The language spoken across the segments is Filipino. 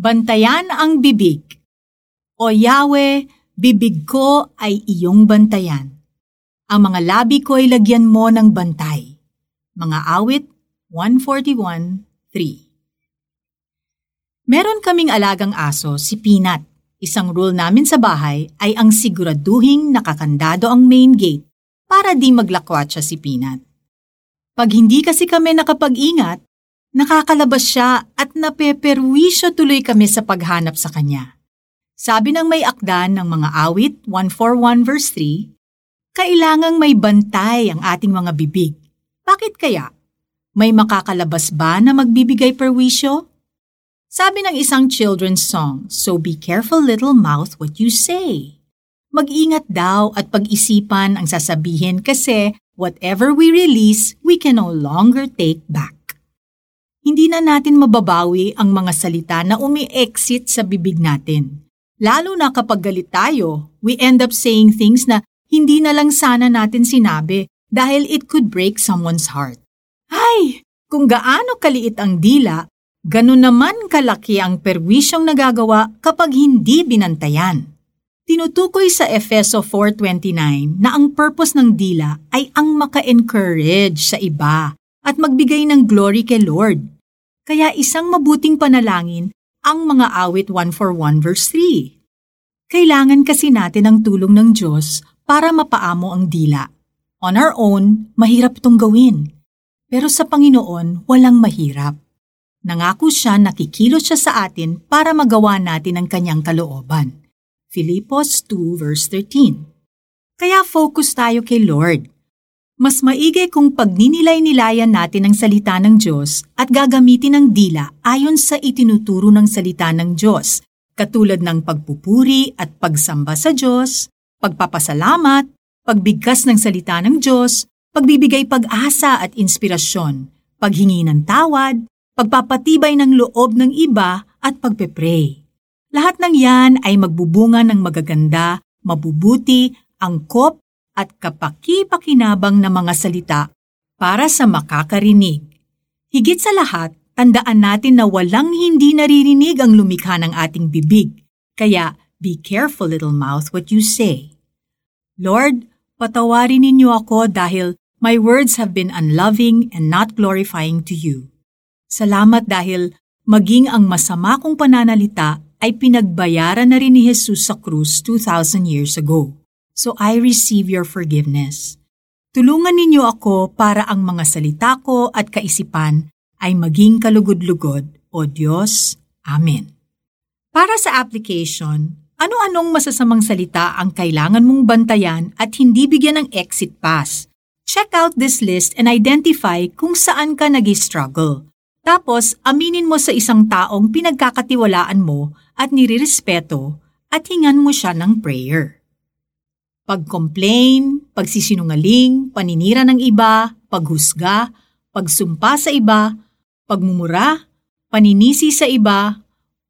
Bantayan ang bibig. O Yahweh, bibig ko ay iyong bantayan. Ang mga labi ko ay lagyan mo ng bantay. Mga awit 141.3 Meron kaming alagang aso, si Peanut. Isang rule namin sa bahay ay ang siguraduhing nakakandado ang main gate para di maglakwatsa si Peanut. Pag hindi kasi kami nakapag-ingat, Nakakalabas siya at napeperwisyo tuloy kami sa paghanap sa kanya. Sabi ng may akdan ng mga awit 141 verse 3, Kailangang may bantay ang ating mga bibig. Bakit kaya? May makakalabas ba na magbibigay perwisyo? Sabi ng isang children's song, So be careful little mouth what you say. Mag-ingat daw at pag-isipan ang sasabihin kasi whatever we release, we can no longer take back hindi na natin mababawi ang mga salita na umi-exit sa bibig natin. Lalo na kapag galit tayo, we end up saying things na hindi na lang sana natin sinabi dahil it could break someone's heart. Ay, kung gaano kaliit ang dila, ganun naman kalaki ang perwisyong nagagawa kapag hindi binantayan. Tinutukoy sa Efeso 4.29 na ang purpose ng dila ay ang maka-encourage sa iba at magbigay ng glory kay Lord. Kaya isang mabuting panalangin ang mga awit 141 verse 3. Kailangan kasi natin ang tulong ng Diyos para mapaamo ang dila. On our own, mahirap itong gawin. Pero sa Panginoon, walang mahirap. Nangako siya na kikilos siya sa atin para magawa natin ang kanyang kalooban. Filipos 2 verse 13. Kaya focus tayo kay Lord mas maigi kung pagninilay-nilayan natin ang salita ng Diyos at gagamitin ang dila ayon sa itinuturo ng salita ng Diyos, katulad ng pagpupuri at pagsamba sa Diyos, pagpapasalamat, pagbigkas ng salita ng Diyos, pagbibigay pag-asa at inspirasyon, paghingi ng tawad, pagpapatibay ng loob ng iba at pagpepray. Lahat ng yan ay magbubunga ng magaganda, mabubuti, angkop at kapaki-pakinabang na mga salita para sa makakarinig. Higit sa lahat, tandaan natin na walang hindi naririnig ang lumikha ng ating bibig. Kaya, be careful little mouth what you say. Lord, patawarin ninyo ako dahil my words have been unloving and not glorifying to you. Salamat dahil maging ang masama kong pananalita ay pinagbayaran na rin ni Jesus sa krus 2,000 years ago so I receive your forgiveness. Tulungan ninyo ako para ang mga salita ko at kaisipan ay maging kalugod-lugod, O Diyos. Amen. Para sa application, ano-anong masasamang salita ang kailangan mong bantayan at hindi bigyan ng exit pass? Check out this list and identify kung saan ka nag-struggle. Tapos, aminin mo sa isang taong pinagkakatiwalaan mo at nirirespeto at hingan mo siya ng prayer pag-complain, pagsisinungaling, paninira ng iba, paghusga, pagsumpa sa iba, pagmumura, paninisi sa iba,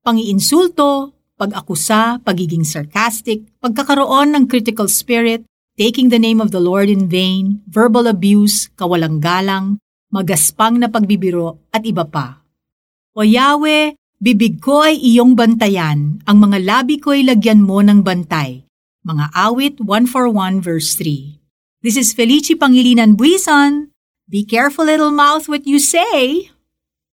pangiinsulto, pag-akusa, pagiging sarcastic, pagkakaroon ng critical spirit, taking the name of the Lord in vain, verbal abuse, kawalang galang, magaspang na pagbibiro, at iba pa. O Yahweh, bibig ko ay iyong bantayan, ang mga labi ko ay lagyan mo ng bantay, mga awit 141 verse 3. This is Felici Pangilinan Buison. Be careful little mouth what you say.